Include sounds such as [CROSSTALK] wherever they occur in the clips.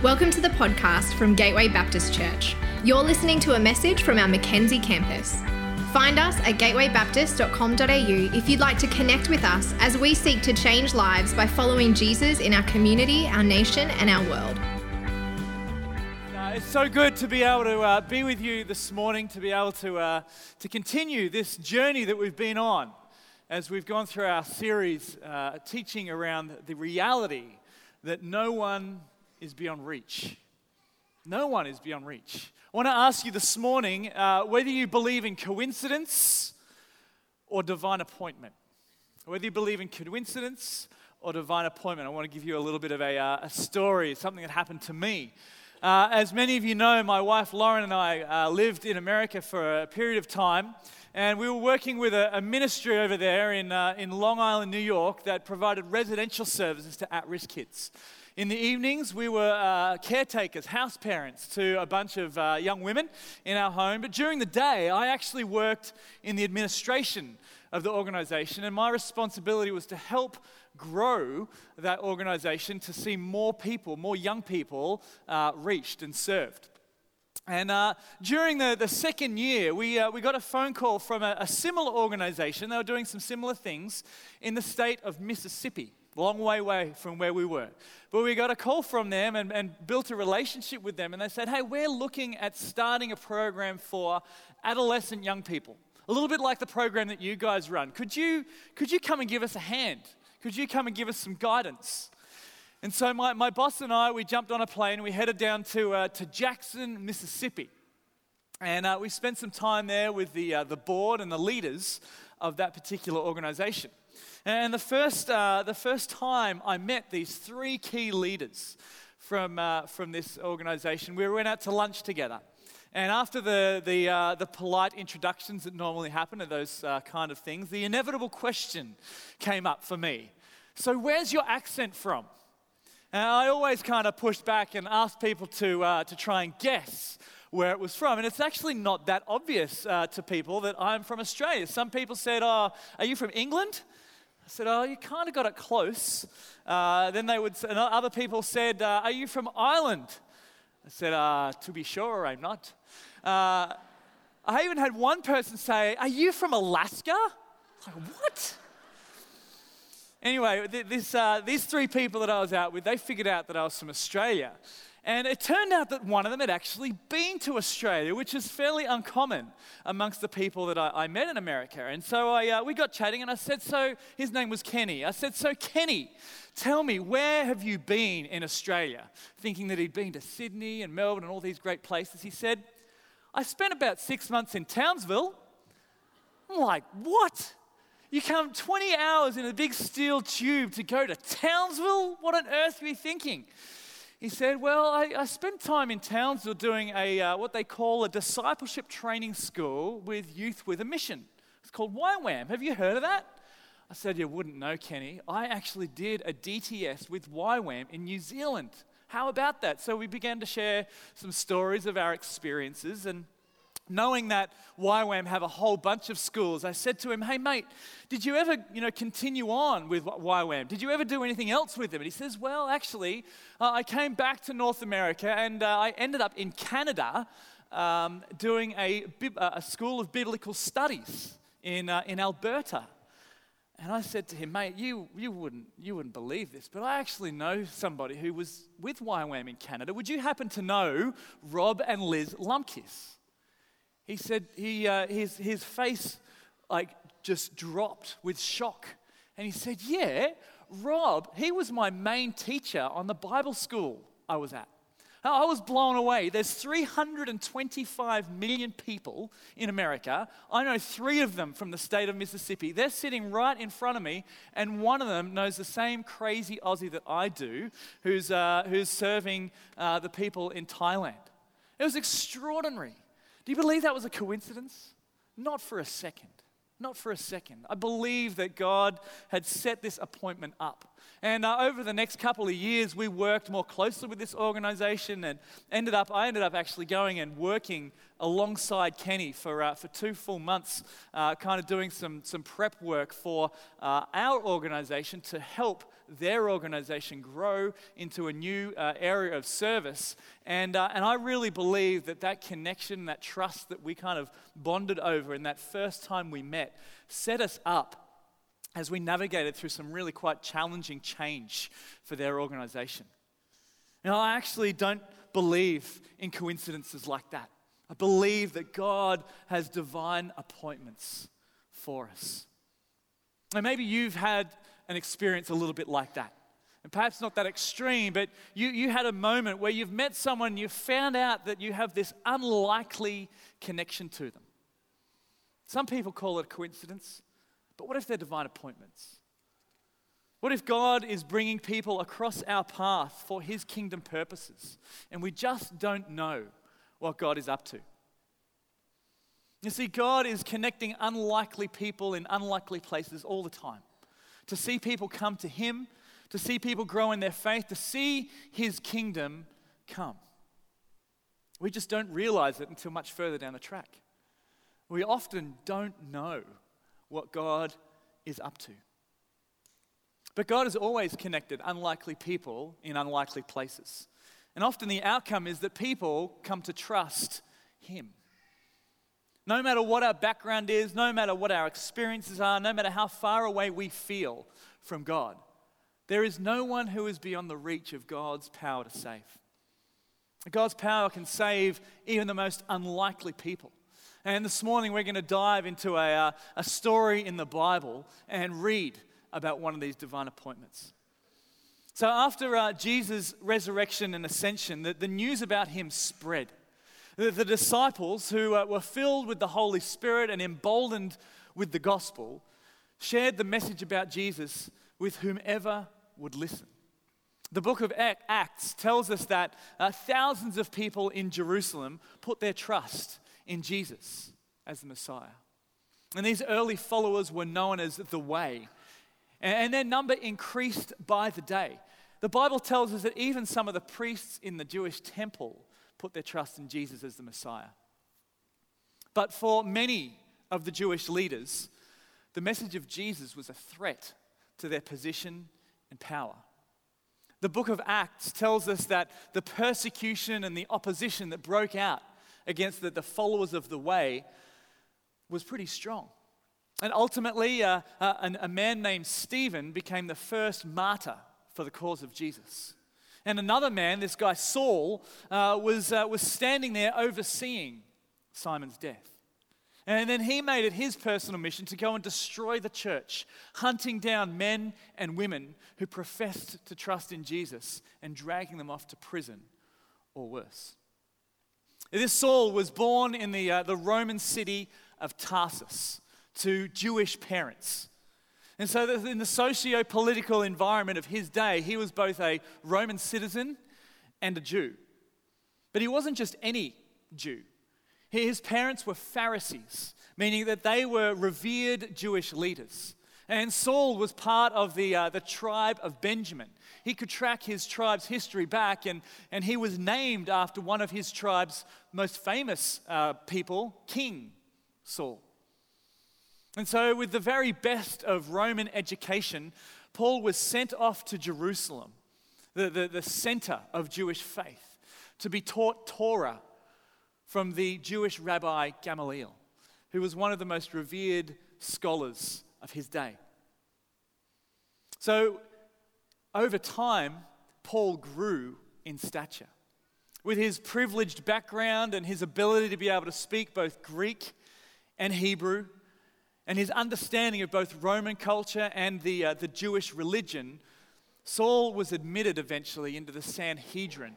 Welcome to the podcast from Gateway Baptist Church. You're listening to a message from our Mackenzie campus. Find us at gatewaybaptist.com.au if you'd like to connect with us as we seek to change lives by following Jesus in our community, our nation, and our world. Uh, it's so good to be able to uh, be with you this morning, to be able to, uh, to continue this journey that we've been on as we've gone through our series uh, teaching around the reality that no one is beyond reach. No one is beyond reach. I want to ask you this morning uh, whether you believe in coincidence or divine appointment. Whether you believe in coincidence or divine appointment. I want to give you a little bit of a, uh, a story, something that happened to me. Uh, as many of you know, my wife Lauren and I uh, lived in America for a period of time, and we were working with a, a ministry over there in, uh, in Long Island, New York, that provided residential services to at risk kids. In the evenings, we were uh, caretakers, house parents to a bunch of uh, young women in our home. But during the day, I actually worked in the administration of the organization, and my responsibility was to help grow that organization to see more people, more young people, uh, reached and served. And uh, during the, the second year, we, uh, we got a phone call from a, a similar organization. They were doing some similar things in the state of Mississippi long way away from where we were. But we got a call from them and, and built a relationship with them. And they said, hey, we're looking at starting a program for adolescent young people. A little bit like the program that you guys run. Could you, could you come and give us a hand? Could you come and give us some guidance? And so my, my boss and I, we jumped on a plane. We headed down to, uh, to Jackson, Mississippi. And uh, we spent some time there with the, uh, the board and the leaders of that particular organization. And the first, uh, the first time I met these three key leaders from, uh, from this organization, we went out to lunch together. And after the, the, uh, the polite introductions that normally happen to those uh, kind of things, the inevitable question came up for me. So, where's your accent from? And I always kind of pushed back and asked people to, uh, to try and guess where it was from. And it's actually not that obvious uh, to people that I'm from Australia. Some people said, Oh, are you from England? I said, Oh, you kind of got it close. Uh, then they would, and other people said, uh, Are you from Ireland? I said, uh, To be sure, I'm not. Uh, I even had one person say, Are you from Alaska? Like, What? Anyway, this, uh, these three people that I was out with, they figured out that I was from Australia. And it turned out that one of them had actually been to Australia, which is fairly uncommon amongst the people that I, I met in America. And so I, uh, we got chatting, and I said, So his name was Kenny. I said, So, Kenny, tell me, where have you been in Australia? Thinking that he'd been to Sydney and Melbourne and all these great places. He said, I spent about six months in Townsville. I'm like, What? You come 20 hours in a big steel tube to go to Townsville? What on earth were you thinking? He said, Well, I, I spent time in Townsville doing a, uh, what they call a discipleship training school with youth with a mission. It's called YWAM. Have you heard of that? I said, You wouldn't know, Kenny. I actually did a DTS with YWAM in New Zealand. How about that? So we began to share some stories of our experiences and knowing that YWAM have a whole bunch of schools, I said to him, Hey, mate, did you ever you know, continue on with YWAM? Did you ever do anything else with them? And he says, Well, actually, uh, I came back to North America and uh, I ended up in Canada um, doing a, uh, a school of biblical studies in, uh, in Alberta. And I said to him, mate, you, you, wouldn't, you wouldn't believe this, but I actually know somebody who was with YWAM in Canada. Would you happen to know Rob and Liz Lumpkis? He said he, uh, his, his face like just dropped with shock. And he said, Yeah, Rob, he was my main teacher on the Bible school I was at. I was blown away. There's 325 million people in America. I know three of them from the state of Mississippi. They're sitting right in front of me, and one of them knows the same crazy Aussie that I do, who's, uh, who's serving uh, the people in Thailand. It was extraordinary. Do you believe that was a coincidence? Not for a second. Not for a second. I believe that God had set this appointment up. And uh, over the next couple of years, we worked more closely with this organization and ended up, I ended up actually going and working alongside Kenny for, uh, for two full months, uh, kind of doing some, some prep work for uh, our organization to help their organization grow into a new uh, area of service. And, uh, and I really believe that that connection, that trust that we kind of bonded over in that first time we met, set us up as we navigated through some really quite challenging change for their organization. Now, I actually don't believe in coincidences like that. I believe that God has divine appointments for us. And maybe you've had an experience a little bit like that. And perhaps not that extreme, but you, you had a moment where you've met someone, you found out that you have this unlikely connection to them. Some people call it a coincidence, but what if they're divine appointments? What if God is bringing people across our path for his kingdom purposes and we just don't know what God is up to? You see, God is connecting unlikely people in unlikely places all the time. To see people come to him, to see people grow in their faith, to see his kingdom come. We just don't realize it until much further down the track. We often don't know what God is up to. But God has always connected unlikely people in unlikely places. And often the outcome is that people come to trust Him. No matter what our background is, no matter what our experiences are, no matter how far away we feel from God, there is no one who is beyond the reach of God's power to save. God's power can save even the most unlikely people. And this morning we're going to dive into a, uh, a story in the Bible and read about one of these divine appointments. So, after uh, Jesus' resurrection and ascension, the, the news about him spread. The, disciples, who uh, were filled with the Holy Spirit and emboldened with the gospel, shared the message about Jesus with whomever would listen. The book of Acts tells us that uh, thousands of people in Jerusalem put their trust in Jesus as the Messiah. And these early followers were known as the Way, and their number increased by the day. The Bible tells us that even some of the priests in the Jewish temple put their trust in Jesus as the Messiah. But for many of the Jewish leaders, the message of Jesus was a threat to their position and power. The book of Acts tells us that the persecution and the opposition that broke out against the, the followers of the way was pretty strong. And ultimately, uh, uh, a man named Stephen became the first martyr for the cause of Jesus. And another man, this guy Saul, uh, was, uh, was standing there overseeing Simon's death. And then he made it his personal mission to go and destroy the church, hunting down men and women who professed to trust in Jesus and dragging them off to prison or worse. This Saul was born in the, uh, the Roman city of Tarsus to Jewish parents. And so, in the socio political environment of his day, he was both a Roman citizen and a Jew. But he wasn't just any Jew. His parents were Pharisees, meaning that they were revered Jewish leaders. And Saul was part of the, uh, the tribe of Benjamin. He could track his tribe's history back, and, and he was named after one of his tribe's most famous uh, people, King Saul. And so, with the very best of Roman education, Paul was sent off to Jerusalem, the, the, the center of Jewish faith, to be taught Torah from the Jewish rabbi Gamaliel, who was one of the most revered scholars of his day. So, over time, Paul grew in stature. With his privileged background and his ability to be able to speak both Greek and Hebrew, and his understanding of both Roman culture and the, uh, the Jewish religion, Saul was admitted eventually into the Sanhedrin,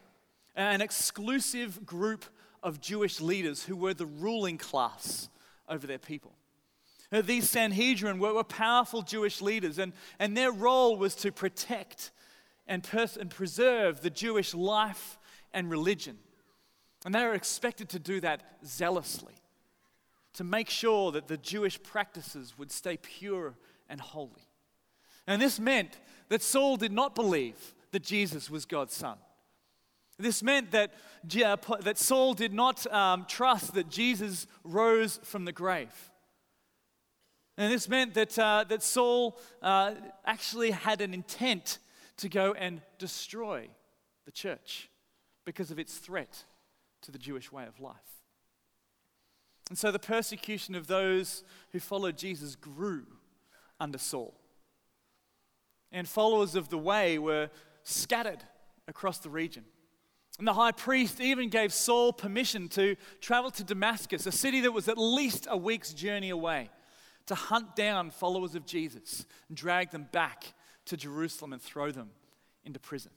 an exclusive group of Jewish leaders who were the ruling class over their people. Now, these Sanhedrin were, were, powerful Jewish leaders, and, and their role was to protect and, pers- and preserve the Jewish life and religion. And they were expected to do that zealously to make sure that the Jewish practices would stay pure and holy. And this meant that Saul did not believe that Jesus was God's son. This meant that, that Saul did not um, trust that Jesus rose from the grave. And this meant that, uh, that Saul uh, actually had an intent to go and destroy the church because of its threat to the Jewish way of life. And so the persecution of those who followed Jesus grew under Saul. And followers of the way were scattered across the region. And the high priest even gave Saul permission to travel to Damascus, a city that was at least a week's journey away, to hunt down followers of Jesus and drag them back to Jerusalem and throw them into prison.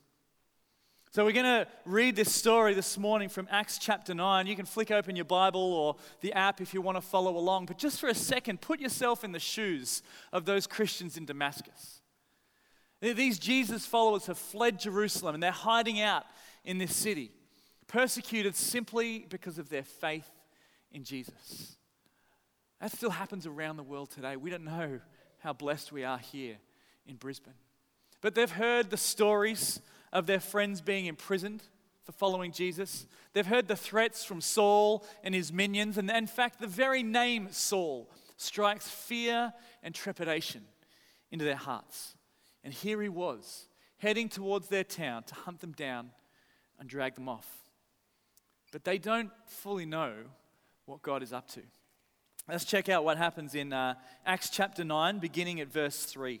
So, we're going to read this story this morning from Acts chapter 9. You can flick open your Bible or the app if you want to follow along. But just for a second, put yourself in the shoes of those Christians in Damascus. These Jesus followers have fled Jerusalem and they're hiding out in this city, persecuted simply because of their faith in Jesus. That still happens around the world today. We don't know how blessed we are here in Brisbane. But they've heard the stories of their friends being imprisoned for following Jesus. They've heard the threats from Saul and his minions. And in fact, the very name Saul strikes fear and trepidation into their hearts. And here he was, heading towards their town to hunt them down and drag them off. But they don't fully know what God is up to. Let's check out what happens in uh, Acts chapter 9, beginning at verse 3.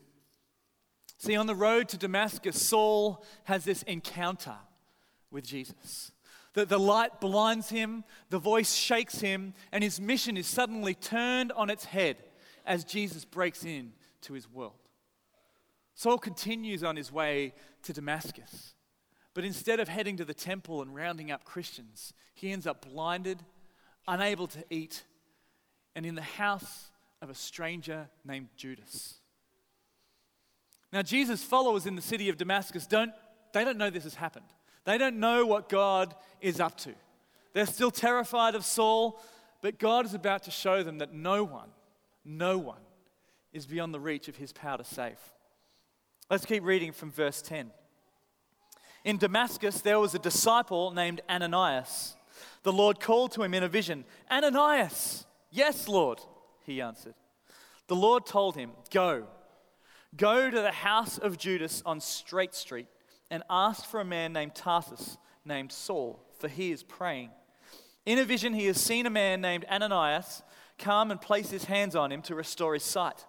See, on the road to Damascus, Saul has this encounter with Jesus. The, the light blinds him, the voice shakes him, and his mission is suddenly turned on its head as Jesus breaks in to his world. Saul continues on his way to Damascus, but instead of heading to the temple and rounding up Christians, he ends up blinded, unable to eat, and in the house of a stranger named Judas. Now, Jesus' followers in the city of Damascus don't, they don't know this has happened. They don't know what God is up to. They're still terrified of Saul, but God is about to show them that no one, no one is beyond the reach of his power to save. Let's keep reading from verse 10. In Damascus, there was a disciple named Ananias. The Lord called to him in a vision, Ananias! Yes, Lord, he answered. The Lord told him, Go Go to the house of Judas on Straight Street and ask for a man named Tarsus, named Saul, for he is praying. In a vision, he has seen a man named Ananias come and place his hands on him to restore his sight.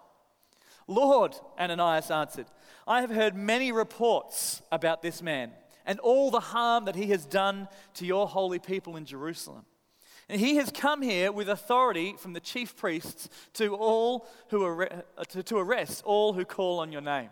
Lord, Ananias answered, I have heard many reports about this man and all the harm that he has done to your holy people in Jerusalem. And he has come here with authority from the chief priests to all who are, to, to arrest all who call on your name.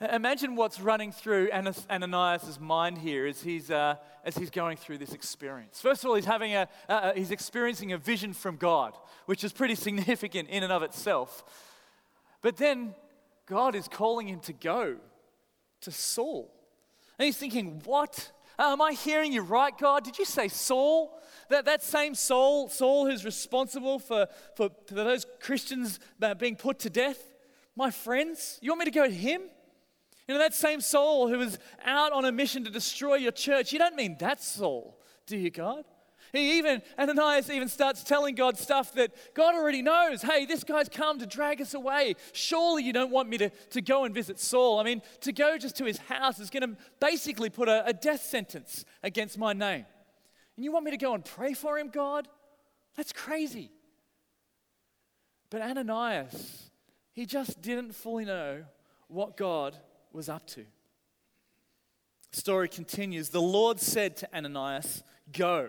Imagine what's running through Ananias' mind here as he's, uh, as he's going through this experience. First of all, he's, having a, uh, he's experiencing a vision from God, which is pretty [LAUGHS] significant in and of itself. But then God is calling him to go to Saul. And he's thinking, what? Am I hearing you right, God? Did you say Saul? That, that same Saul, Saul who's responsible for, for, for those Christians being put to death? My friends? You want me to go to him? You know, that same Saul who was out on a mission to destroy your church. You don't mean that Saul, do you, God? He even, Ananias even starts telling God stuff that God already knows. Hey, this guy's come to drag us away. Surely you don't want me to, to go and visit Saul. I mean, to go just to his house is going to basically put a, a death sentence against my name. And you want me to go and pray for him, God? That's crazy. But Ananias, he just didn't fully know what God was up to. The story continues. The Lord said to Ananias, Go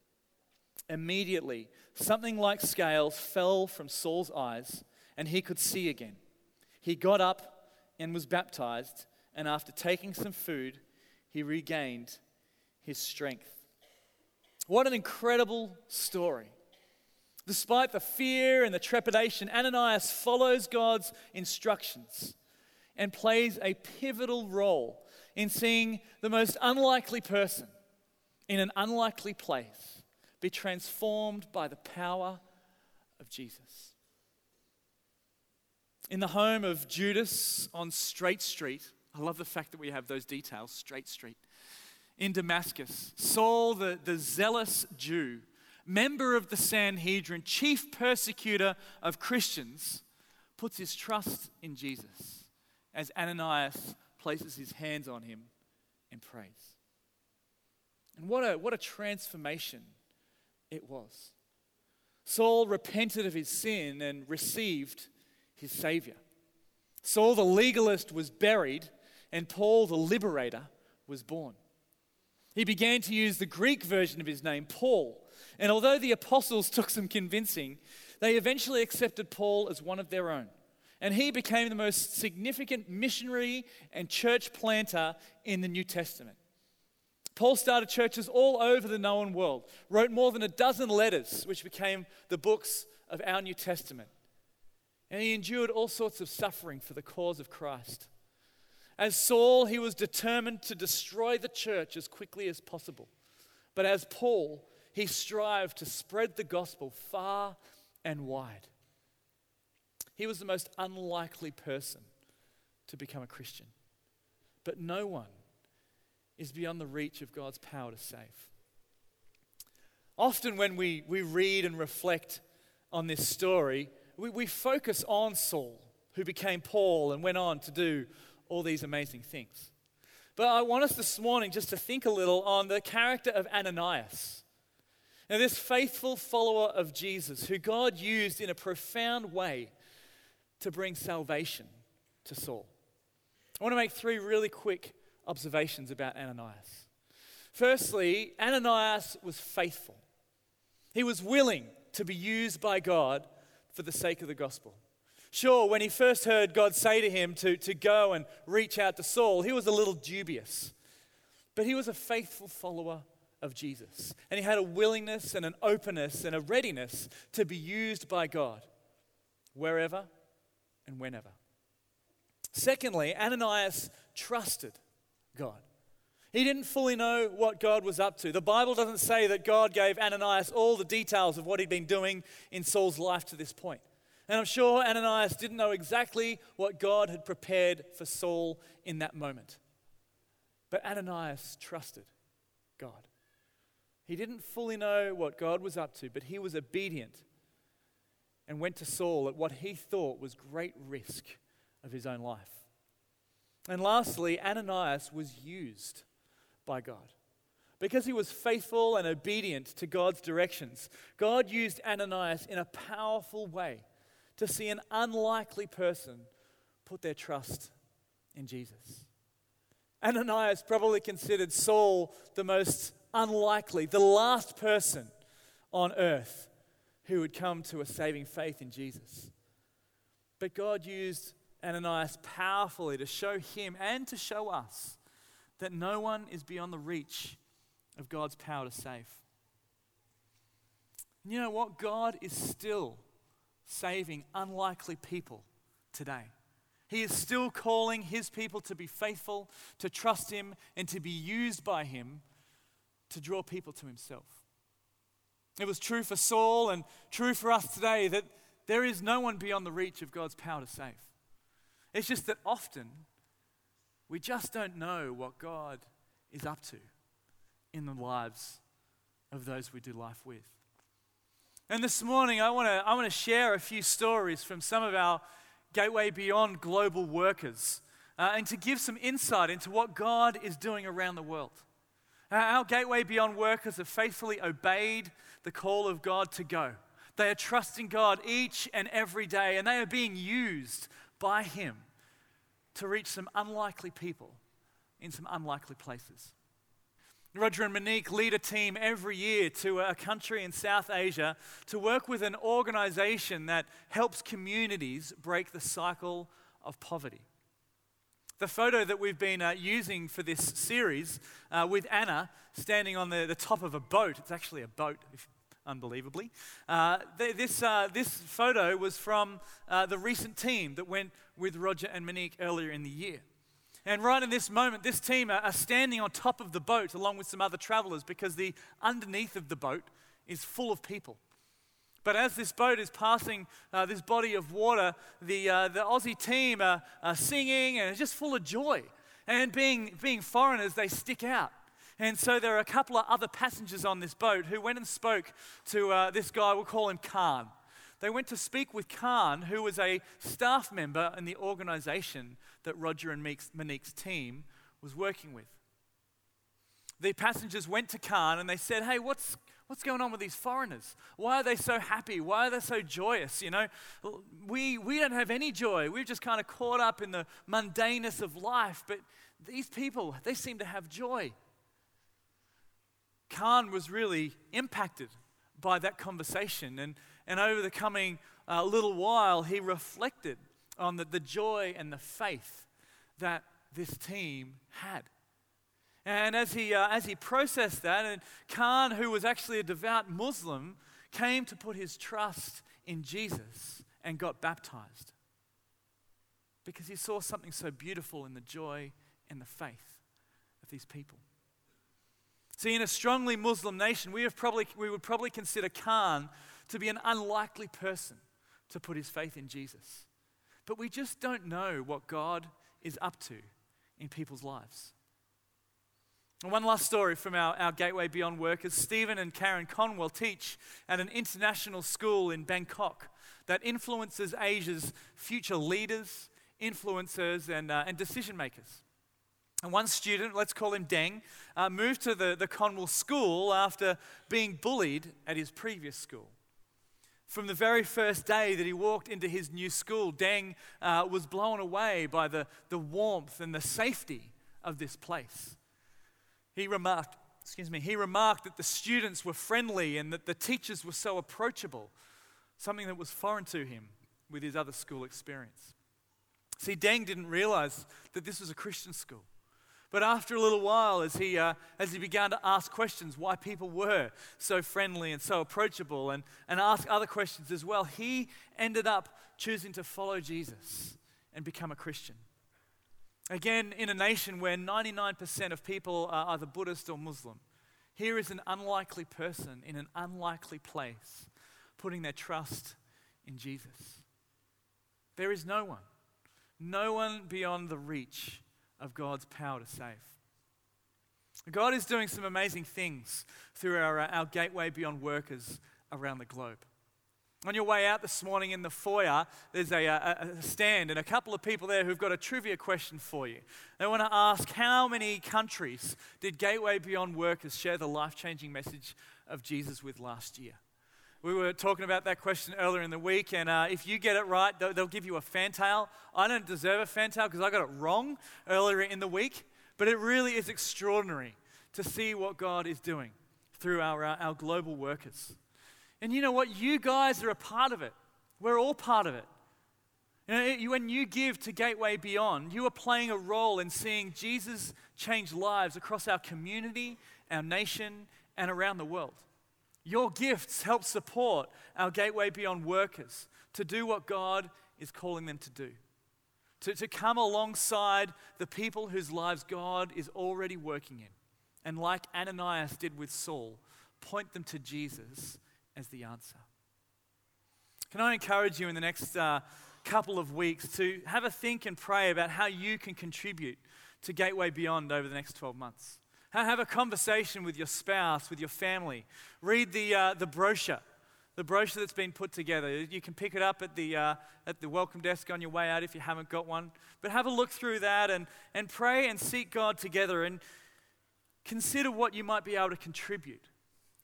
Immediately, something like scales fell from Saul's eyes, and he could see again. He got up and was baptized, and after taking some food, he regained his strength. What an incredible story. Despite the fear and the trepidation, Ananias follows God's instructions and plays a pivotal role in seeing the most unlikely person in an unlikely place be transformed by the power of Jesus. In the home of Judas on Straight Street, I love the fact that we have those details, Straight Street. In Damascus, Saul, the, the zealous Jew, member of the Sanhedrin, chief persecutor of Christians, puts his trust in Jesus as Ananias places his hands on him and prays. And what a, what a transformation it was. Saul repented of his sin and received his Savior. Saul the legalist was buried, and Paul the liberator was born. He began to use the Greek version of his name, Paul. And although the apostles took some convincing, they eventually accepted Paul as one of their own. And he became the most significant missionary and church planter in the New Testament. Paul started churches all over the known world, wrote more than a dozen letters, which became the books of our New Testament. And he endured all sorts of suffering for the cause of Christ. As Saul, he was determined to destroy the church as quickly as possible. But as Paul, he strived to spread the gospel far and wide. He was the most unlikely person to become a Christian. But no one is beyond the reach of God's power to save. Often, when we, we read and reflect on this story, we, we focus on Saul, who became Paul and went on to do all these amazing things. But I want us this morning just to think a little on the character of Ananias. Now, this faithful follower of Jesus, who God used in a profound way to bring salvation to Saul. I want to make three really quick observations about Ananias. Firstly, Ananias was faithful. He was willing to be used by God for the sake of the gospel. Sure, when he first heard God say to him to, to go and reach out to Saul, he was a little dubious. But he was a faithful follower of Jesus. And he had a willingness and an openness and a readiness to be used by God wherever and whenever. Secondly, Ananias trusted God. He didn't fully know what God was up to. The Bible doesn't say that God gave Ananias all the details of what he'd been doing in Saul's life to this point. And I'm sure Ananias didn't know exactly what God had prepared for Saul in that moment. But Ananias trusted God. He didn't fully know what God was up to, but he was obedient and went to Saul at what he thought was great risk of his own life. And lastly, Ananias was used by God. Because he was faithful and obedient to God's directions, God used Ananias in a powerful way to see an unlikely person put their trust in Jesus. Ananias probably considered Saul the most unlikely, the last person on earth who would come to a saving faith in Jesus. But God used Ananias powerfully to show him and to show us that no one is beyond the reach of God's power to save. You know what? God is still saving unlikely people today. He is still calling his people to be faithful, to trust him, and to be used by him to draw people to himself. It was true for Saul and true for us today that there is no one beyond the reach of God's power to save. It's just that often we just don't know what God is up to in the lives of those we do life with. And this morning, I want to I want to share a few stories from some of our Gateway Beyond global workers uh, and to give some insight into what God is doing around the world. Uh, our Gateway Beyond workers have faithfully obeyed the call of God to go. They are trusting God each and every day, and they are being used by Him to reach some unlikely people in some unlikely places. Roger and Monique lead a team every year to a country in South Asia to work with an organization that helps communities break the cycle of poverty. The photo that we've been uh, using for this series uh, with Anna standing on the, the top of a boat, it's actually a boat, if, unbelievably. Uh, this, uh, this photo was from uh, the recent team that went with Roger and Monique earlier in the year. And right in this moment, this team are standing on top of the boat along with some other travelers because the underneath of the boat is full of people. But as this boat is passing uh, this body of water, the, uh, the Aussie team are, are singing and just full of joy. And being, being foreigners, they stick out. And so there are a couple of other passengers on this boat who went and spoke to uh, this guy, we'll call him Khan. They went to speak with Khan, who was a staff member in the organization that Roger and Monique's team was working with. The passengers went to Khan and they said, Hey, what's, what's going on with these foreigners? Why are they so happy? Why are they so joyous? You know, we, we don't have any joy. We're just kind of caught up in the mundaneness of life, but these people, they seem to have joy. Khan was really impacted by that conversation. And, and over the coming uh, little while, he reflected on the, the joy and the faith that this team had. And as he, uh, as he processed that, and Khan, who was actually a devout Muslim, came to put his trust in Jesus and got baptized because he saw something so beautiful in the joy and the faith of these people. See, in a strongly Muslim nation, we, have probably, we would probably consider Khan to be an unlikely person to put his faith in Jesus. But we just don't know what God is up to in people's lives. And one last story from our, our Gateway Beyond workers. Stephen and Karen Conwell teach at an international school in Bangkok that influences Asia's future leaders, influencers, and, uh, and decision makers. And one student, let's call him Deng, uh, moved to the, the Conwell school after being bullied at his previous school. From the very first day that he walked into his new school, Deng uh, was blown away by the, the warmth and the safety of this place. He remarked, excuse me, he remarked that the students were friendly and that the teachers were so approachable, something that was foreign to him with his other school experience. See, Deng didn't realize that this was a Christian school. But after a little while, as he, uh, as he began to ask questions why people were so friendly and so approachable and, and ask other questions as well, he ended up choosing to follow Jesus and become a Christian. Again, in a nation where 99% of people are either Buddhist or Muslim, here is an unlikely person in an unlikely place putting their trust in Jesus. There is no one, no one beyond the reach of God's power to save. God is doing some amazing things through our, uh, our Gateway Beyond workers around the globe. On your way out this morning in the foyer, there's a, a, a, stand and a couple of people there who've got a trivia question for you. They want to ask how many countries did Gateway Beyond workers share the life changing message of Jesus with last year? We were talking about that question earlier in the week, and uh, if you get it right, they'll, they'll, give you a Fantale. I don't deserve a Fantale because I got it wrong earlier in the week, but it really is extraordinary to see what God is doing through our, uh, our global workers. And you know what? You guys are a part of it. We're all part of it. You know, when you give to Gateway Beyond, you are playing a role in seeing Jesus change lives across our community, our nation, and around the world. Your gifts help support our Gateway Beyond workers to do what God is calling them to do. To, to come alongside the people whose lives God is already working in. And like Ananias did with Saul, point them to Jesus as the answer. Can I encourage you in the next uh, couple of weeks to have a think and pray about how you can contribute to Gateway Beyond over the next 12 months? Have a conversation with your spouse, with your family. Read the, uh, the brochure, the brochure that's been put together. You can pick it up at the, uh, at the welcome desk on your way out if you haven't got one. But have a look through that and, and pray and seek God together and consider what you might be able to contribute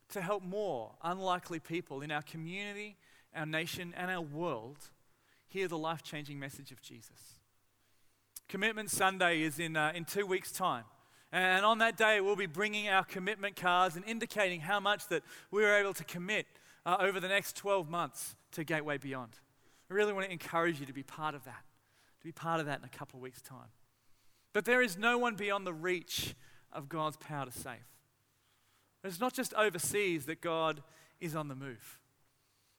to help more unlikely people in our community, our nation, and our world hear the life changing message of Jesus. Commitment Sunday is in, uh, in two weeks' time. And on that day, we'll be bringing our commitment cards and indicating how much that we are able to commit uh, over the next 12 months to Gateway Beyond. I really want to encourage you to be part of that, to be part of that in a couple of weeks' time. But there is no one beyond the reach of God's power to save. It's not just overseas that God is on the move.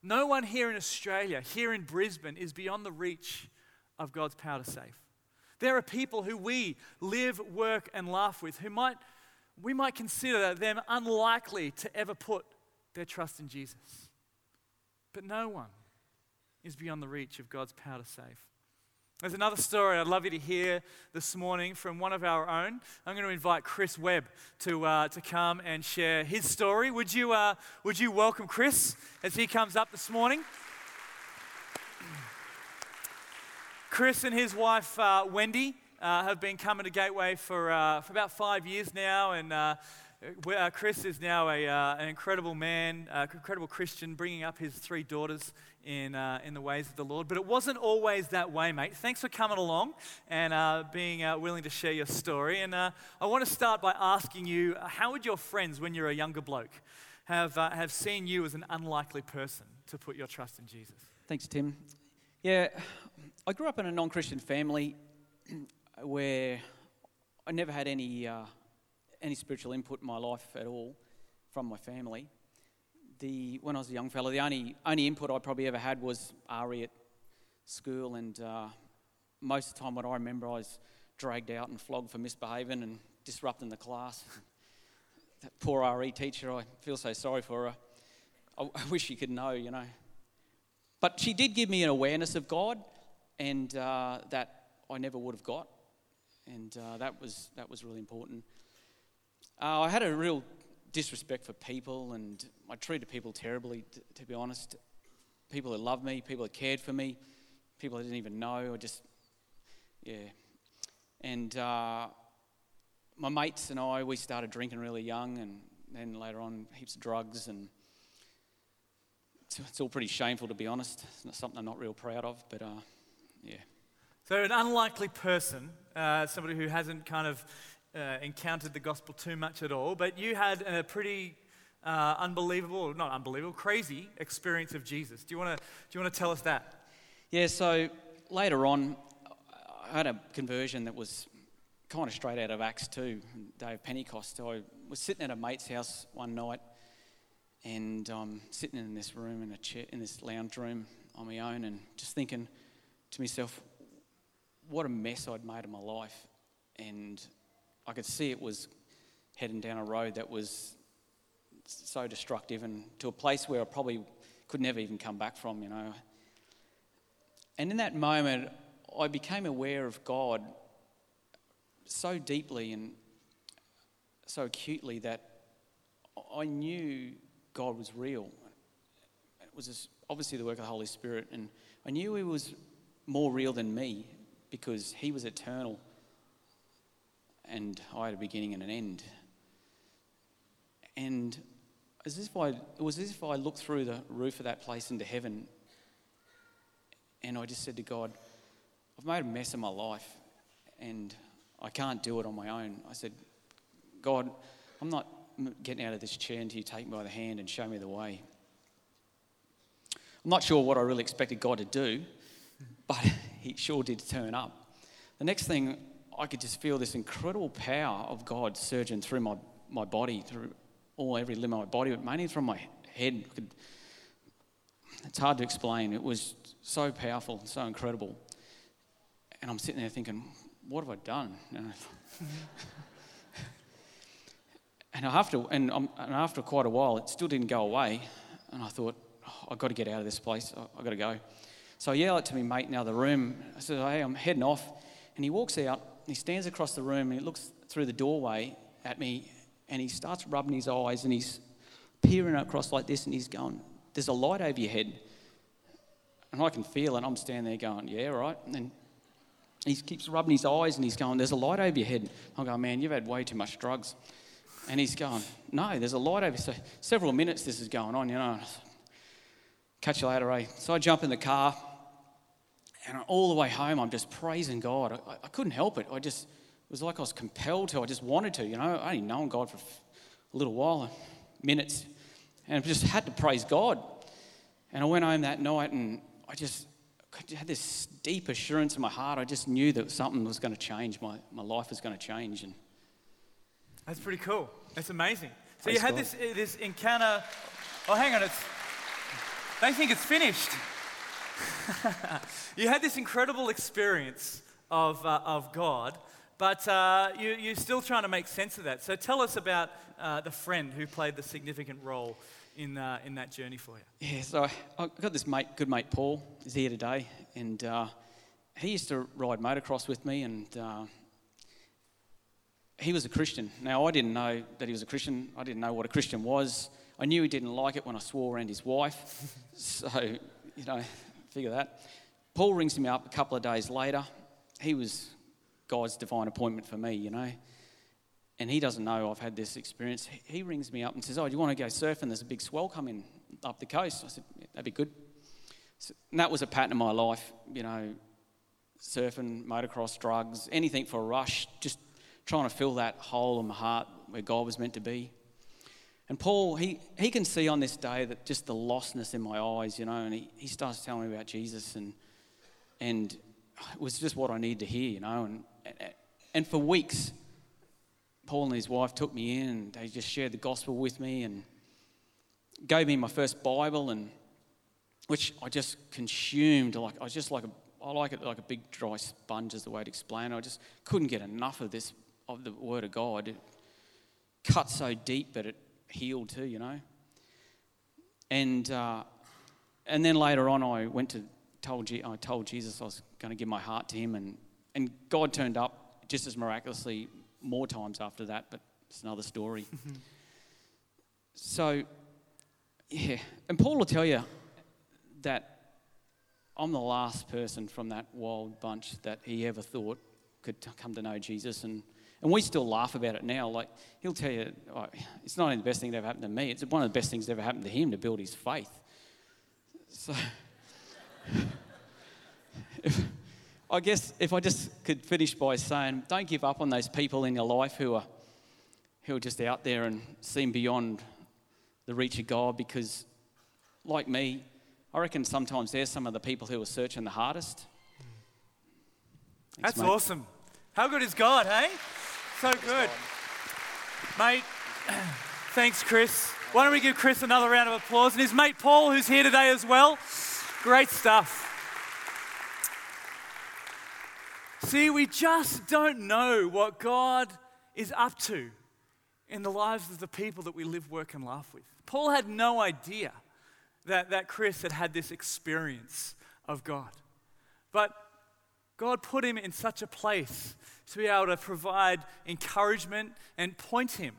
No one here in Australia, here in Brisbane, is beyond the reach of God's power to save. There are people who we live, work, and laugh with who might, we might consider them unlikely to ever put their trust in Jesus. But no one is beyond the reach of God's power to save. There's another story I'd love you to hear this morning from one of our own. I'm going to invite Chris Webb to, uh, to come and share his story. Would you, uh, would you welcome Chris as he comes up this morning? Chris and his wife, uh, Wendy, uh, have been coming to Gateway for, uh, for about five years now, and uh, uh, Chris is now a, uh, an incredible man, incredible Christian, bringing up his three daughters in, in the ways of the Lord. But it wasn't always that way, mate. Thanks for coming along and being willing to share your story. And I want to start by asking you how would your friends, when you're a younger bloke, have, have seen you as an unlikely person to put your trust in Jesus? Thanks, Tim. Yeah, I grew up in a non Christian family [CLEARS THROAT] where I never had any any spiritual input in my life at all from my family. The, when I was a young fellow, the only, only input I probably ever had was RE at school, and uh, most of the time, what I remember, I was dragged out and flogged for misbehaving and disrupting the class. [LAUGHS] that poor RE teacher, I feel so sorry for her. I, [LAUGHS] I wish she could know, you know. But she did give me an awareness of God, and uh, that I never would have got, and uh, that was that was really important. Uh, I had a real disrespect for people and I treated people terribly, t- to be honest. People that loved me, people that cared for me, people I didn't even know. I just, yeah. And uh, my mates and I, we started drinking really young and then later on heaps of drugs and it's, it's all pretty shameful to be honest. It's not something I'm not real proud of, but uh, yeah. So, an unlikely person, uh, somebody who hasn't kind of uh, encountered the gospel too much at all, but you had a pretty uh, unbelievable, not unbelievable, crazy experience of Jesus. Do you want to do you want to tell us that? Yeah. So later on, I had a conversion that was kind of straight out of Acts 2, day of Pentecost. I was sitting at a mate's house one night, and I'm sitting in this room in a chair, in this lounge room on my own, and just thinking to myself, what a mess I'd made of my life, and I could see it was heading down a road that was so destructive and to a place where I probably could never even come back from, you know. And in that moment, I became aware of God so deeply and so acutely that I knew God was real. It was obviously the work of the Holy Spirit, and I knew He was more real than me because He was eternal and I had a beginning and an end. And as if I, it was as if I looked through the roof of that place into heaven and I just said to God, I've made a mess of my life and I can't do it on my own. I said, God, I'm not getting out of this chair until you take me by the hand and show me the way. I'm not sure what I really expected God to do, but [LAUGHS] he sure did turn up. The next thing I could just feel this incredible power of God surging through my, my body, through all every limb of my body, but mainly from my head. It's hard to explain. It was so powerful, so incredible. And I'm sitting there thinking, what have I done? [LAUGHS] and after, and, and after quite a while, it still didn't go away. And I thought, oh, I've got to get out of this place. I've got to go. So I yell it to my mate in the other room. I said, hey, I'm heading off. And he walks out he stands across the room and he looks through the doorway at me and he starts rubbing his eyes and he's peering across like this and he's going, There's a light over your head. And I can feel it. I'm standing there going, Yeah, right. And he keeps rubbing his eyes and he's going, There's a light over your head. I'm going, Man, you've had way too much drugs. And he's going, No, there's a light over. So several minutes this is going on, you know. Catch you later, eh? So I jump in the car and all the way home, I'm just praising God. I, I couldn't help it. I just, it was like I was compelled to. I just wanted to, you know. I only known God for a little while, minutes, and I just had to praise God. And I went home that night and I just I had this deep assurance in my heart. I just knew that something was going to change. My, my life was going to change. And That's pretty cool. That's amazing. So Praise you had God. this, uh, this encounter. Oh, hang on. It's, don't think it's finished. [LAUGHS] you had this incredible experience of, uh, of God, but uh, you, you're still trying to make sense of that. So tell us about uh, the friend who played the significant role in, uh, in that journey for you. yeah, so I got this mate, good mate Paul, is here today. And uh, he used to ride motocross with me. And uh, he was a Christian. Now, I didn't know that he was a Christian. I didn't know what a Christian was. I knew he didn't like it when I swore around his wife. [LAUGHS] so, you know, figure that. Paul rings me up a couple of days later. He was God's divine appointment for me, you know. And he doesn't know I've had this experience. He- rings me up and says, Oh, do you want to go surfing? There's a big swell coming up the coast. I said, yeah, That'd be good. So, and that was a pattern of my life, you know, surfing, motocross, drugs, anything for a rush, just trying to fill that hole in my heart where God was meant to be. And Paul, he, he can see on this day that just the lostness in my eyes, you know, and he, he starts telling me about Jesus, and, and it was just what I needed to hear, you know. And, and for weeks, Paul and his wife took me in, and they just shared the gospel with me and gave me my first Bible, and which I just consumed. Like I was just like a, I like it like a big dry sponge, is the way to explain it. I just couldn't get enough of this of the Word of God. It cut so deep, but it healed too, you know. And uh, and then later on, I went to told Je- I told Jesus I was going to give my heart to Him, and and God turned up just as miraculously more times after that. But it's another story. [LAUGHS] so, yeah, and Paul will tell you that I'm the last person from that wild bunch that he ever thought could come to know Jesus, and and we still laugh about it now. Like he'll tell you, oh, it's not only the best thing that ever happened to me; it's one of the best things that ever happened to him to build his faith. So, if, [LAUGHS] I guess if I just could finish by saying, don't give up on those people in your life who are who are just out there and seem beyond the reach of God, because, like me, I reckon sometimes they're some of the people who are searching the hardest. Thanks, That's mate. awesome. How good is God, hey? So good. Mate, [CLEARS THROAT] thanks, Chris. Why don't we give Chris another round of applause? And his mate Paul, who's here today as well. Great stuff. See, we just don't know what God is up to in the lives of the people that we live, work, and laugh with. Paul had no idea that, that Chris had had this experience of God. But God put him in such a place to be able to provide encouragement and point him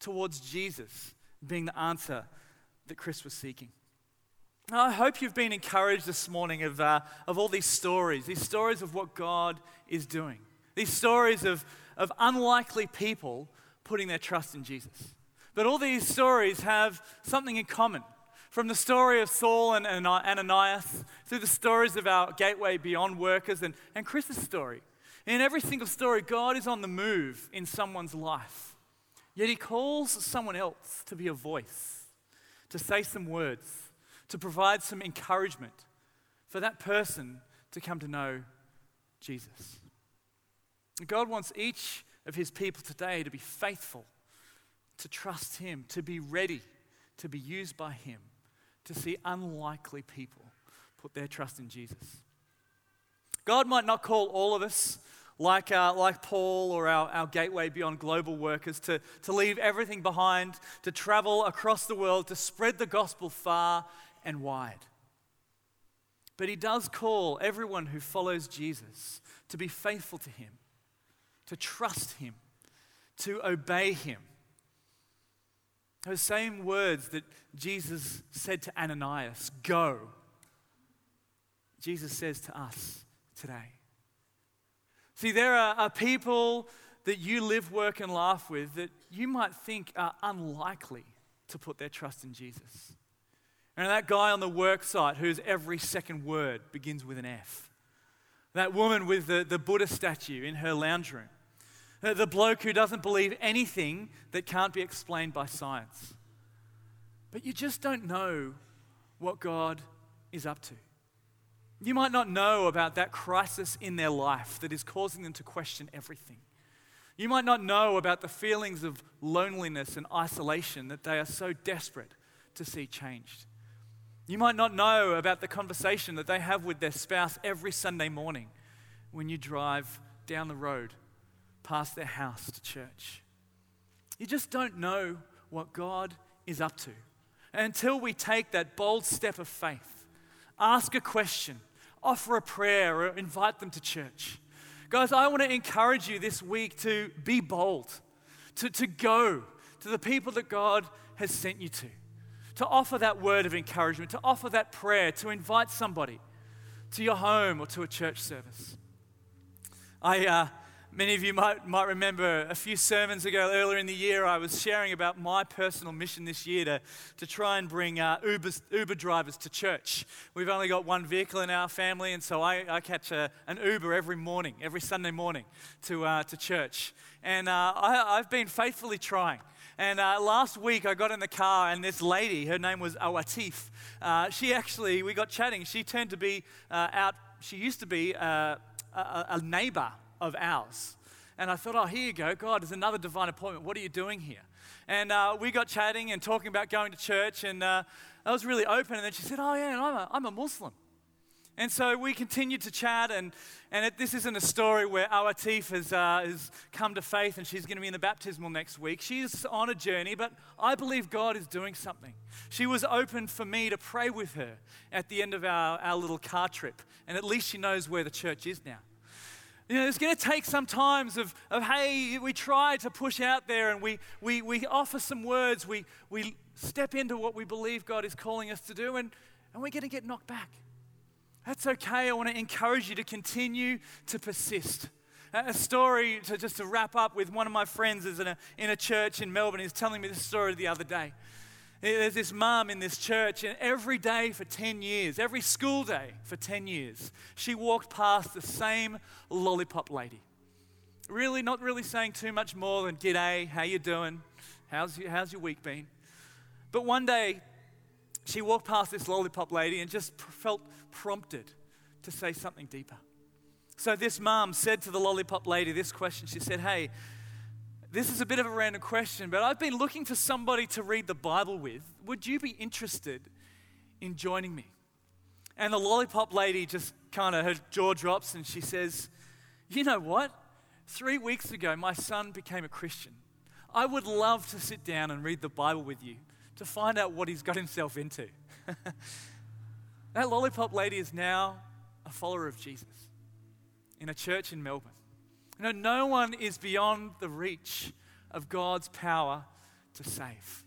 towards Jesus being the answer that Chris was seeking. Now, I hope you've been encouraged this morning of, uh, of all these stories, these stories of what God is doing, these stories of, of unlikely people putting their trust in Jesus. But all these stories have something in common. From the story of Saul and and Ananias, through the stories of our Gateway Beyond workers and, and Chris's story. In every single story, God is on the move in someone's life. Yet he calls someone else to be a voice, to say some words, to provide some encouragement for that person to come to know Jesus. God wants each of his people today to be faithful, to trust him, to be ready to be used by him, to see unlikely people put their trust in Jesus. God might not call all of us, like, uh, like Paul or our, our Gateway Beyond Global workers, to, to leave everything behind, to travel across the world, to spread the gospel far and wide. But He does call everyone who follows Jesus to be faithful to Him, to trust Him, to obey Him. Those same words that Jesus said to Ananias, go, Jesus says to us today. See, there are, are people that you live, work, and laugh with that you might think are unlikely to put their trust in Jesus. And that guy on the work site whose every second word begins with an F. that woman with the, the Buddha statue in her lounge room, uh, the bloke who doesn't believe anything that can't be explained by science. But you just don't know what God is up to. You might not know about that crisis in their life that is causing them to question everything. You might not know about the feelings of loneliness and isolation that they are so desperate to see changed. You might not know about the conversation that they have with their spouse every Sunday morning when you drive down the road past their house to church. You just don't know what God is up to. until we take that bold step of faith, ask a question, offer a prayer, or invite them to church. Guys, I want to encourage you this week to be bold, to, to go to the people that God has sent you to to offer that word of encouragement, to offer that prayer, to invite somebody to your home or to a church service. I, uh, many of you might, might remember a few sermons ago earlier in the year, I was sharing about my personal mission this year to, to try and bring uh, Uber drivers to church. We've only got one vehicle in our family, and so I, I catch a, an Uber every morning, every Sunday morning to, uh, to church. And uh, I, I've been faithfully trying. And uh, last week I got in the car and this lady, her name was Awatif, uh, she actually, we got chatting. She turned to be uh, out, she used to be a, a neighbor of ours. And I thought, oh, here you go. God, there's another divine appointment. What are you doing here? And uh, we got chatting and talking about going to church. And uh, I was really open. And then she said, oh, yeah, I'm a, I'm a Muslim. And so we continued to chat, and, and it, this isn't a story where Awatif has, uh, has come to faith and she's going to be in the baptismal next week. She's on a journey, but I believe God is doing something. She was open for me to pray with her at the end of our, our little car trip, and at least she knows where the church is now. You know, it's going to take some times of, of hey, we try to push out there and we, we, we offer some words, we, we step into what we believe God is calling us to do, and, and we're going to get knocked back. That's okay. I want to encourage you to continue to persist. A story to just to wrap up with one of my friends is in a, in a church in Melbourne. He's telling me this story the other day. There's this mum in this church, and every day for 10 years, every school day for 10 years, she walked past the same lollipop lady. Really, not really saying too much more than, G'day, how you doing? How's, your, how's your week been? But one day, she walked past this lollipop lady and just felt prompted to say something deeper. So this mom said to the lollipop lady this question. She said, Hey, this is a bit of a random question, but I've been looking for somebody to read the Bible with. Would you be interested in joining me? And the lollipop lady just kind of, her jaw drops and she says, You know what? Three weeks ago, my son became a Christian. I would love to sit down and read the Bible with you to find out what he's got himself into. [LAUGHS] that lollipop lady is now a follower of Jesus in a church in Melbourne. Know, no one is beyond the reach of God's power to save.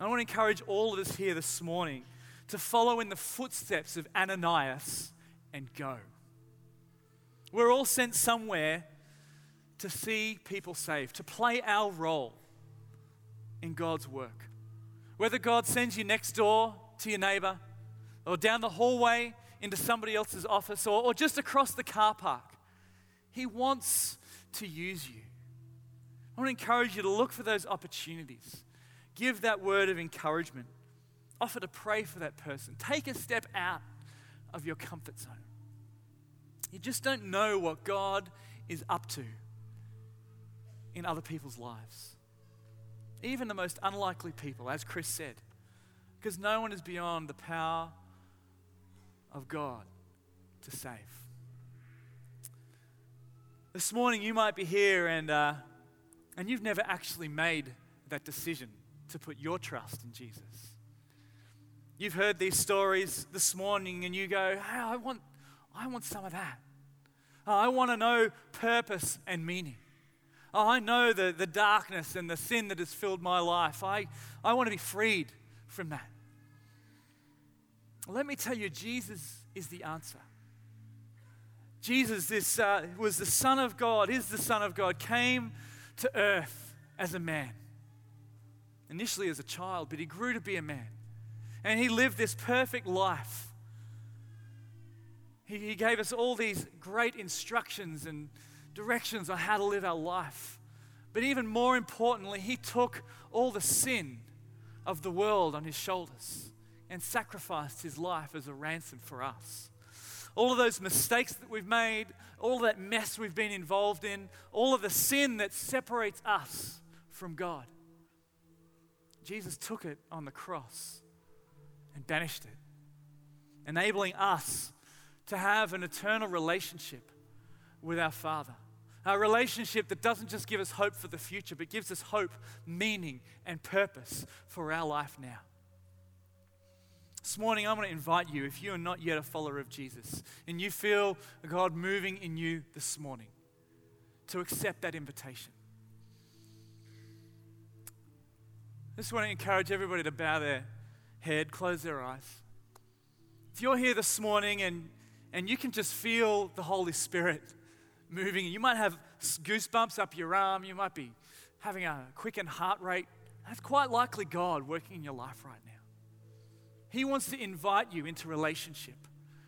I want to encourage all of us here this morning to follow in the footsteps of Ananias and go. We're all sent somewhere to see people saved, to play our role in God's work. Whether God sends you next door to your neighbor, or down the hallway into somebody else's office, or, or just across the car park, He wants to use you. I want to encourage you to look for those opportunities. Give that word of encouragement. Offer to pray for that person. Take a step out of your comfort zone. You just don't know what God is up to in other people's lives even the most unlikely people, as Chris said, because no one is beyond the power of God to save. This morning, you might be here and, uh, and you've never actually made that decision to put your trust in Jesus. You've heard these stories this morning and you go, hey, I want, I want some of that. I want to know purpose and meaning. Oh, I know the, the darkness and the sin that has filled my life. I, I want to be freed from that. Let me tell you, Jesus is the answer. Jesus this, uh, was the Son of God, is the Son of God, came to earth as a man. Initially as a child, but he grew to be a man. And he lived this perfect life. He, he gave us all these great instructions and directions on how to live our life. But even more importantly, He took all the sin of the world on His shoulders and sacrificed His life as a ransom for us. All of those mistakes that we've made, all that mess we've been involved in, all of the sin that separates us from God. Jesus took it on the cross and banished it, enabling us to have an eternal relationship with our Father. A relationship that doesn't just give us hope for the future, but gives us hope, meaning, and purpose for our life now. This morning, I want to invite you, if you are not yet a follower of Jesus and you feel God moving in you this morning, to accept that invitation. I just want to encourage everybody to bow their head, close their eyes. If you're here this morning and, and you can just feel the Holy Spirit moving, you might have goosebumps up your arm, you might be having a quickened heart rate, that's quite likely God working in your life right now. He wants to invite you into relationship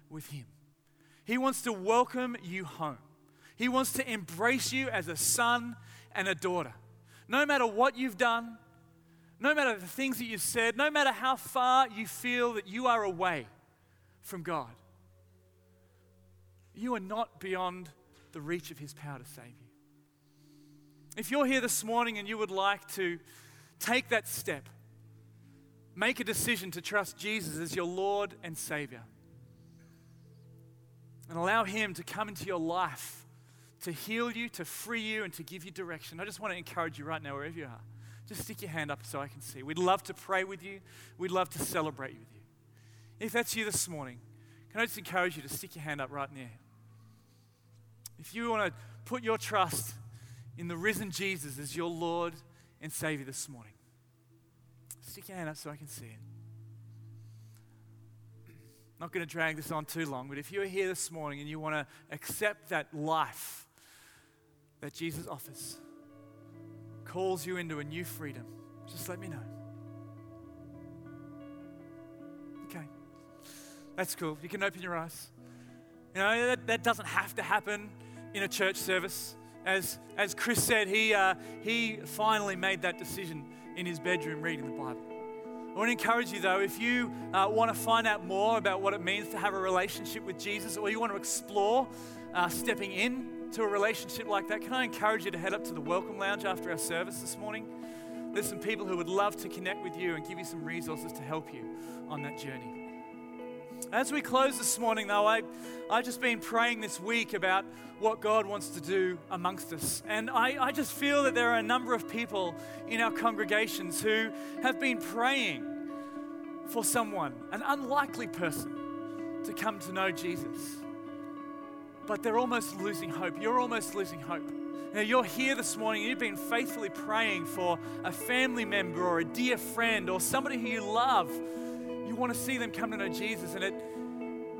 with Him. He wants to welcome you home. He wants to embrace you as a son and a daughter. No matter what you've done, no matter the things that you've said, no matter how far you feel that you are away from God, you are not beyond the reach of His power to save you. If you're here this morning and you would like to take that step, make a decision to trust Jesus as your Lord and Savior, and allow Him to come into your life to heal you, to free you, and to give you direction, I just want to encourage you right now, wherever you are just stick your hand up so I can see. We'd love to pray with you. We'd love to celebrate with you. If that's you this morning, can I just encourage you to stick your hand up right now? If you want to put your trust in the risen Jesus as your Lord and Savior this morning, stick your hand up so I can see it. Not going to drag this on too long, but if you're here this morning and you want to accept that life that Jesus offers, calls you into a new freedom, just let me know. Okay. That's cool. You can open your eyes. You know, that, that doesn't have to happen in a church service. As, as Chris said, he, uh, he finally made that decision in his bedroom reading the Bible. I want to encourage you, though, if you uh, want to find out more about what it means to have a relationship with Jesus or you want to explore uh, stepping in to a relationship like that, can I encourage you to head up to the Welcome Lounge after our service this morning? There's some people who would love to connect with you and give you some resources to help you on that journey. As we close this morning, though, I, I've just been praying this week about what God wants to do amongst us. And I, I just feel that there are a number of people in our congregations who have been praying for someone, an unlikely person, to come to know Jesus but they're almost losing hope. You're almost losing hope. Now, you're here this morning you've been faithfully praying for a family member or a dear friend or somebody who you love. You want to see them come to know Jesus, and it,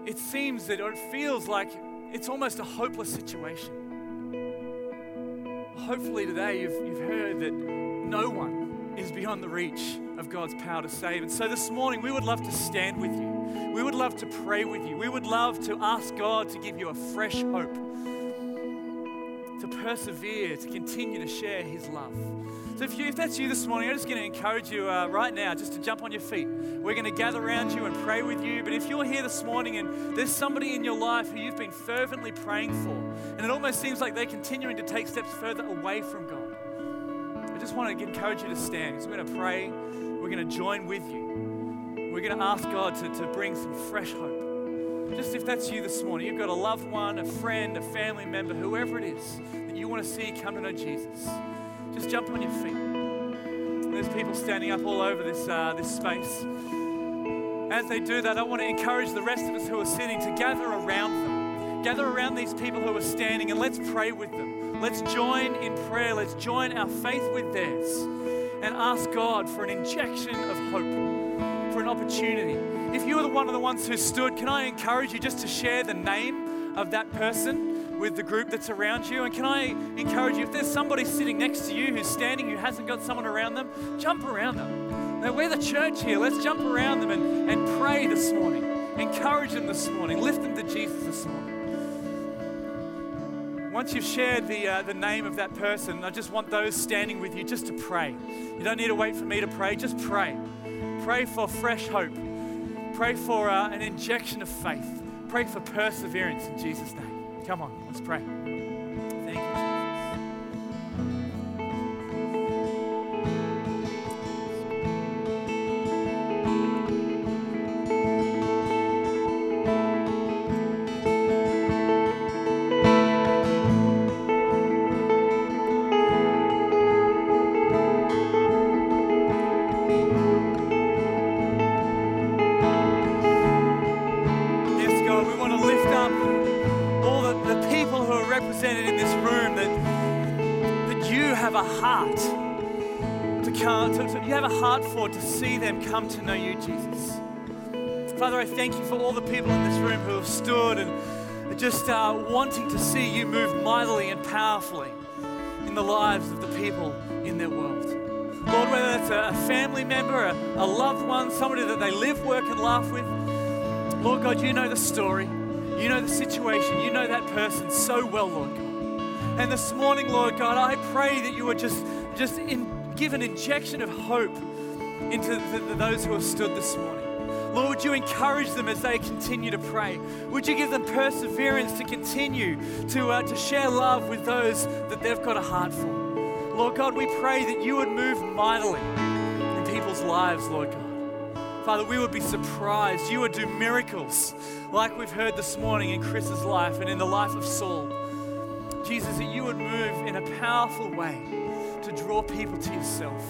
it seems that, or it feels like it's almost a hopeless situation. Hopefully, today you've, you've heard that no one is beyond the reach of God's power to save. And so this morning, we would love to stand with you. We would love to pray with you. We would love to ask God to give you a fresh hope, to persevere, to continue to share His love. So, if, you, if that's you this morning, I'm just going to encourage you uh, right now just to jump on your feet. We're going to gather around you and pray with you. But if you're here this morning and there's somebody in your life who you've been fervently praying for, and it almost seems like they're continuing to take steps further away from God, I just want to encourage you to stand. Because we're going to pray, we're going to join with you. We're going to ask God to, to bring some fresh hope. Just if that's you this morning, you've got a loved one, a friend, a family member, whoever it is that you want to see come to know Jesus, just jump on your feet. There's people standing up all over this, uh, this space. As they do that, I want to encourage the rest of us who are sitting to gather around them. Gather around these people who are standing and let's pray with them. Let's join in prayer. Let's join our faith with theirs and ask God for an injection of hope for an opportunity. If you are the one of the ones who stood, can I encourage you just to share the name of that person with the group that's around you? And can I encourage you, if there's somebody sitting next to you who's standing who hasn't got someone around them, jump around them. Now, we're the church here. Let's jump around them and, and pray this morning Encourage them this morning. Lift them to Jesus this morning. Once you've shared the, uh, the name of that person, I just want those standing with you just to pray. You don't need to wait for me to pray, just pray. Pray for fresh hope. Pray for uh, an injection of faith. Pray for perseverance in Jesus' name. Come on, let's pray. Thank you, know you, Jesus. Father, I thank you for all the people in this room who have stood and just uh, wanting to see you move mightily and powerfully in the lives of the people in their world. Lord, whether a, a family member, a, a loved one, somebody that they live, work, and laugh with, Lord God, you know the story. You know the situation. You know that person so well, Lord God. And this morning, Lord God, I pray that you would just, just in, give an injection of hope into the, the- those who have stood this morning. Lord, would you encourage them as they continue to pray? Would you give them perseverance to continue to, uh, to share love with those that they've got a heart for? Lord God, we pray that you would move mightily in people's lives, Lord God. Father, we would be surprised. You would do miracles like we've heard this morning in Chris's life and in the life of Saul. Jesus, that you would move in a powerful way to draw people to yourself.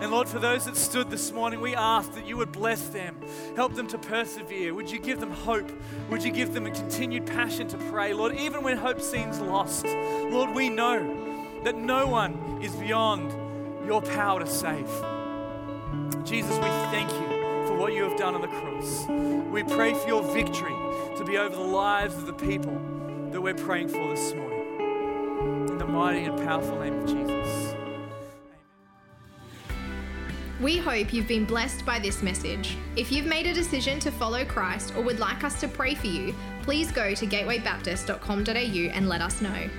And Lord, for those that stood this morning, we ask that you would bless them, help them to persevere. Would you give them hope? Would you give them a continued passion to pray? Lord, even when hope seems lost, Lord, we know that no one is beyond your power to save. Jesus, we thank you for what you have done on the cross. We pray for your victory to be over the lives of the people that we're praying for this morning. In the mighty and powerful name of Jesus. We hope you've been blessed by this message. If you've made a decision to follow Christ or would like us to pray for you, please go to gatewaybaptist.com.au and let us know.